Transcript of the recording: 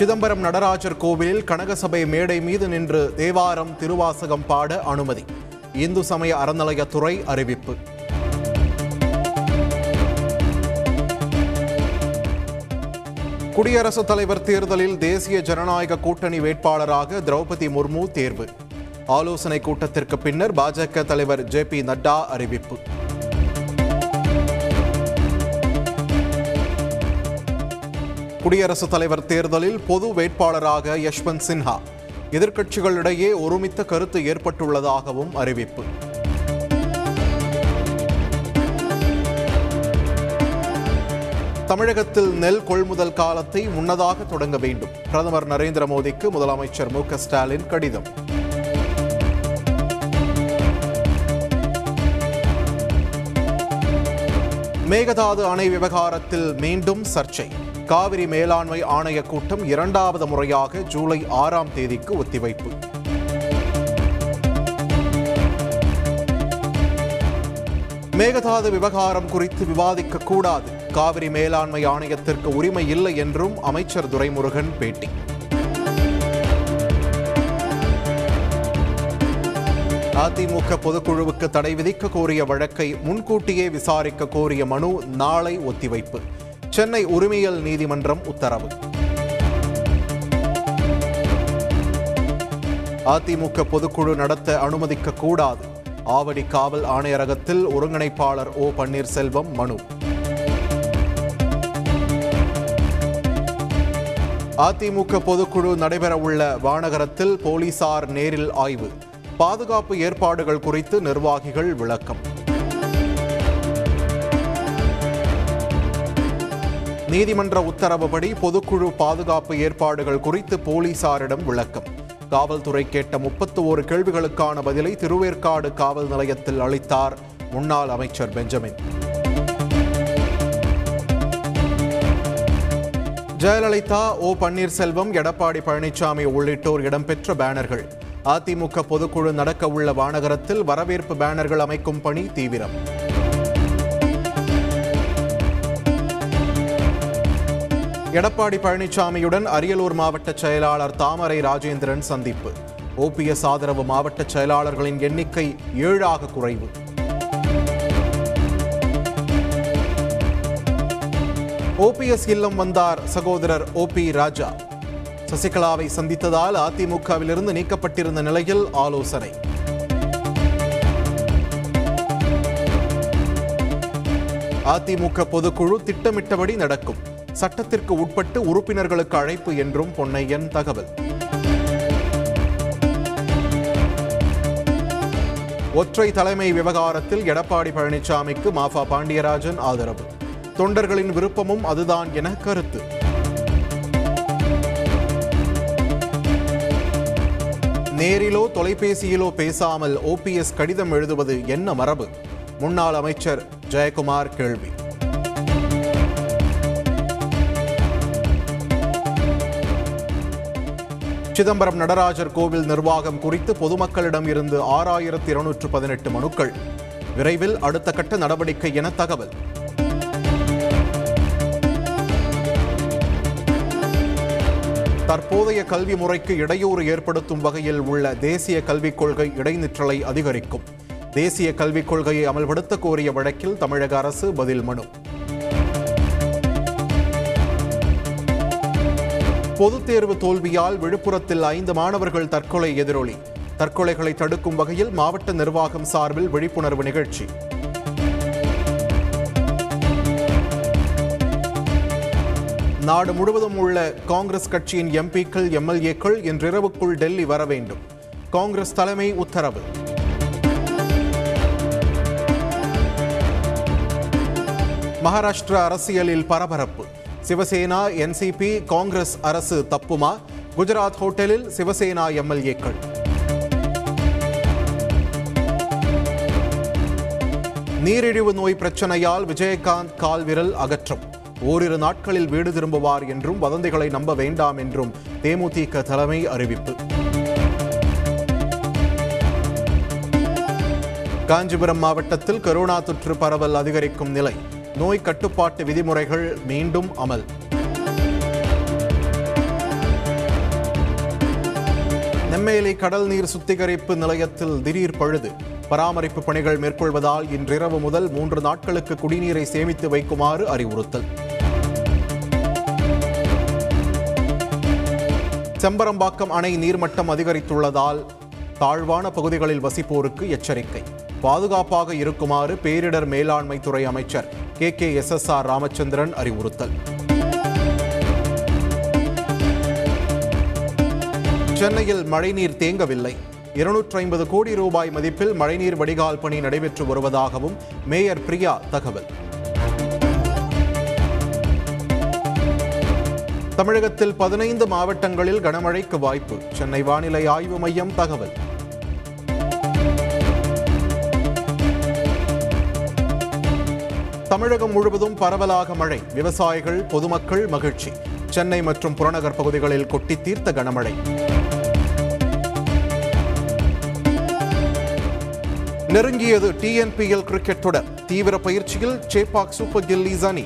சிதம்பரம் நடராஜர் கோவிலில் கனகசபை மேடை மீது நின்று தேவாரம் திருவாசகம் பாட அனுமதி. இந்து சமய அறநிலையத்துறை அறிவிப்பு. குடியரசுத் தலைவர் தேர்தலில் தேசிய ஜனநாயக கூட்டணி வேட்பாளராக திரௌபதி முர்மு தேர்வு. ஆலோசனை கூட்டத்திற்கு பின்னர் பாஜக தலைவர் ஜே பி நட்டா அறிவிப்பு. குடியரசுத் தலைவர் தேர்தலில் பொது வேட்பாளராக யஷ்வந்த் சின்ஹா. எதிர்க்கட்சிகளிடையே ஒருமித்த கருத்து ஏற்பட்டுள்ளதாகவும் அறிவிப்பு. தமிழகத்தில் நெல் கொள்முதல் காலத்தை முன்னதாக தொடங்க வேண்டும். பிரதமர் நரேந்திர மோடிக்கு முதலமைச்சர் மு ஸ்டாலின் கடிதம். மேகதாது அணை விவகாரத்தில் மீண்டும் சர்ச்சை. காவிரி மேலாண்மை ஆணைய கூட்டம் இரண்டாவது முறையாக ஜூலை ஆறாம் தேதிக்கு ஒத்திவைப்பு. மேகதாது விவகாரம் குறித்து விவாதிக்க கூடாது. காவிரி மேலாண்மை ஆணையத்திற்கு உரிமை இல்லை என்றும் அமைச்சர் துரைமுருகன் பேட்டி. அதிமுக பொதுக்குழுவுக்கு தடை விதிக்க கோரிய வழக்கை முன்கூட்டியே விசாரிக்க கோரிய மனு நாளை ஒத்திவைப்பு. சென்னை உரிமையல் நீதிமன்றம் உத்தரவு. அதிமுக பொதுக்குழு நடத்த அனுமதிக்க கூடாது ஆவடி காவல் ஆணையரகத்தில் ஒருங்கிணைப்பாளர் ஓ பன்னீர்செல்வம் மனு. அதிமுக பொதுக்குழு நடைபெறவுள்ள வானகரத்தில் போலீசார் நேரில் ஆய்வு. பாதுகாப்பு ஏற்பாடுகள் குறித்து நிர்வாகிகள் விளக்கம். நீதிமன்ற உத்தரவுப்படி பொதுக்குழு பாதுகாப்பு ஏற்பாடுகள் குறித்து போலீசாரிடம் விளக்கம். காவல்துறை கேட்ட முப்பத்து ஒரு கேள்விகளுக்கான பதிலை திருவேற்காடு காவல் நிலையத்தில் அளித்தார் முன்னாள் அமைச்சர் பெஞ்சமின். ஜெயலலிதா ஓ பன்னீர்செல்வம் எடப்பாடி பழனிசாமி உள்ளிட்டோர் இடம்பெற்ற பேனர்கள். அதிமுக பொதுக்குழு நடக்க உள்ள வானகரத்தில் வரவேற்பு பேனர்கள் அமைக்கும் பணி தீவிரம். எடப்பாடி பழனிசாமியுடன் அரியலூர் மாவட்ட செயலாளர் தாமரை ராஜேந்திரன் சந்திப்பு. ஓபிஎஸ் ஆதரவு மாவட்ட செயலாளர்களின் எண்ணிக்கை ஏழாக குறைவு. ஓபிஎஸ் இல்லம் வந்தார் சகோதரர் ஓபி ராஜா. சசிகலாவை சந்தித்ததால் அதிமுகவிலிருந்து நீக்கப்பட்டிருந்த நிலையில் ஆலோசனை. அதிமுக பொதுக்குழு திட்டமிட்டபடி நடக்கும். சட்டத்திற்கு உட்பட்டு உறுப்பினர்களுக்கு அழைப்பு என்றும் பொன்னையன் தகவல். ஒற்றை தலைமை விவகாரத்தில் எடப்பாடி பழனிசாமிக்கு மாஃபா பாண்டியராஜன் ஆதரவு. தொண்டர்களின் விருப்பமும் அதுதான் என கருத்து. நேரிலோ தொலைபேசியிலோ பேசாமல் ஓபிஎஸ் கடிதம் எழுதுவது என்ன மரபு? முன்னாள் அமைச்சர் ஜெயக்குமார் கேள்வி. சிதம்பரம் நடராஜர் கோவில் நிர்வாகம் குறித்து பொதுமக்களிடம் இருந்து ஆறாயிரத்தி இருநூற்று பதினெட்டு மனுக்கள். விரைவில் அடுத்த கட்ட நடவடிக்கை என தகவல். தற்போதைய கல்வி முறைக்கு இடையூறு ஏற்படுத்தும் வகையில் உள்ள தேசிய கல்விக் கொள்கை இடைநிற்றலை அதிகரிக்கும். தேசிய கல்விக் கொள்கையை அமல்படுத்த கோரிய வழக்கில் தமிழக அரசு பதில் மனு. பொதுத் தேர்வு தோல்வியால் விழுப்புரத்தில் ஐந்து மாணவர்கள் தற்கொலை எதிரொலி. தற்கொலைகளை தடுக்கும் வகையில் மாவட்ட நிர்வாகம் சார்பில் விழிப்புணர்வு நிகழ்ச்சி. நாடு முழுவதும் உள்ள காங்கிரஸ் கட்சியின் எம்பிக்கள் எம்எல்ஏக்கள் இன்றிரவுக்குள் டெல்லி வர வேண்டும். காங்கிரஸ் தலைமை உத்தரவு. மகாராஷ்டிரா அரசியலில் பரபரப்பு. சிவசேனா என்சிபி காங்கிரஸ் அரசு தப்புமா? குஜராத் ஹோட்டலில் சிவசேனா எம்எல்ஏக்கள். நீரிழிவு நோய் பிரச்சனையால் விஜயகாந்த் கால்விரல் அகற்றம். ஓரிரு நாட்களில் வீடு திரும்புவார் என்றும் வதந்திகளை நம்ப வேண்டாம் என்றும் தேமுதிக தலைமை அறிவிப்பு. காஞ்சிபுரம் மாவட்டத்தில் கரோனா தொற்று பரவல் அதிகரிக்கும் நிலை. நோய் கட்டுப்பாட்டு விதிமுறைகள் மீண்டும் அமல். நெம்மேலி கடல் நீர் சுத்திகரிப்பு நிலையத்தில் திடீர் பழுது. பராமரிப்பு பணிகள் மேற்கொள்வதால் இன்றிரவு முதல் மூன்று நாட்களுக்கு குடிநீரை சேமித்து வைக்குமாறு அறிவுறுத்தல். செம்பரம்பாக்கம் அணை நீர்மட்டம் அதிகரித்துள்ளதால் தாழ்வான பகுதிகளில் வசிப்போருக்கு எச்சரிக்கை. பாதுகாப்பாக இருக்குமாறு பேரிடர் மேலாண்மை துறை அமைச்சர் K K S S R Ramachandran அறிவுறுத்தல். சென்னையில் மழைநீர் தேங்கவில்லை. இருநூற்றி ஐம்பது கோடி ரூபாய் மதிப்பில் மழைநீர் வடிகால் பணி நடைபெற்று வருவதாகவும் மேயர் பிரியா தகவல். தமிழகத்தில் பதினைந்து மாவட்டங்களில் கனமழைக்கு வாய்ப்பு. சென்னை வானிலை ஆய்வு மையம் தகவல். தமிழகம் முழுவதும் பரவலாக மழை. விவசாயிகள் பொதுமக்கள் மகிழ்ச்சி. சென்னை மற்றும் புறநகர் பகுதிகளில் கொட்டி தீர்த்த கனமழை. நெருங்கியது டிஎன்பிஎல் கிரிக்கெட் தொடர். தீவிர பயிற்சியில் சேப்பாக் சூப்பர் கில்லிஸ் அணி.